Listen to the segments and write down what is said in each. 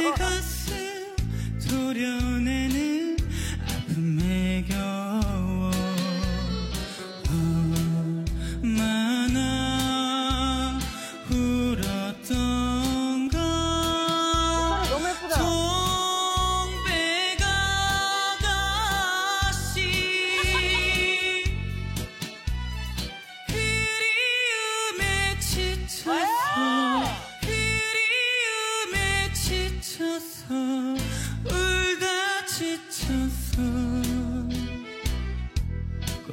Oh.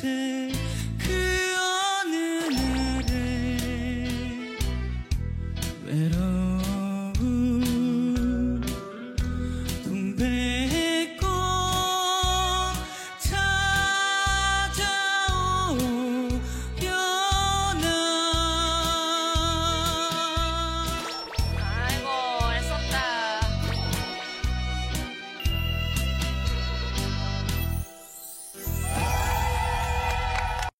say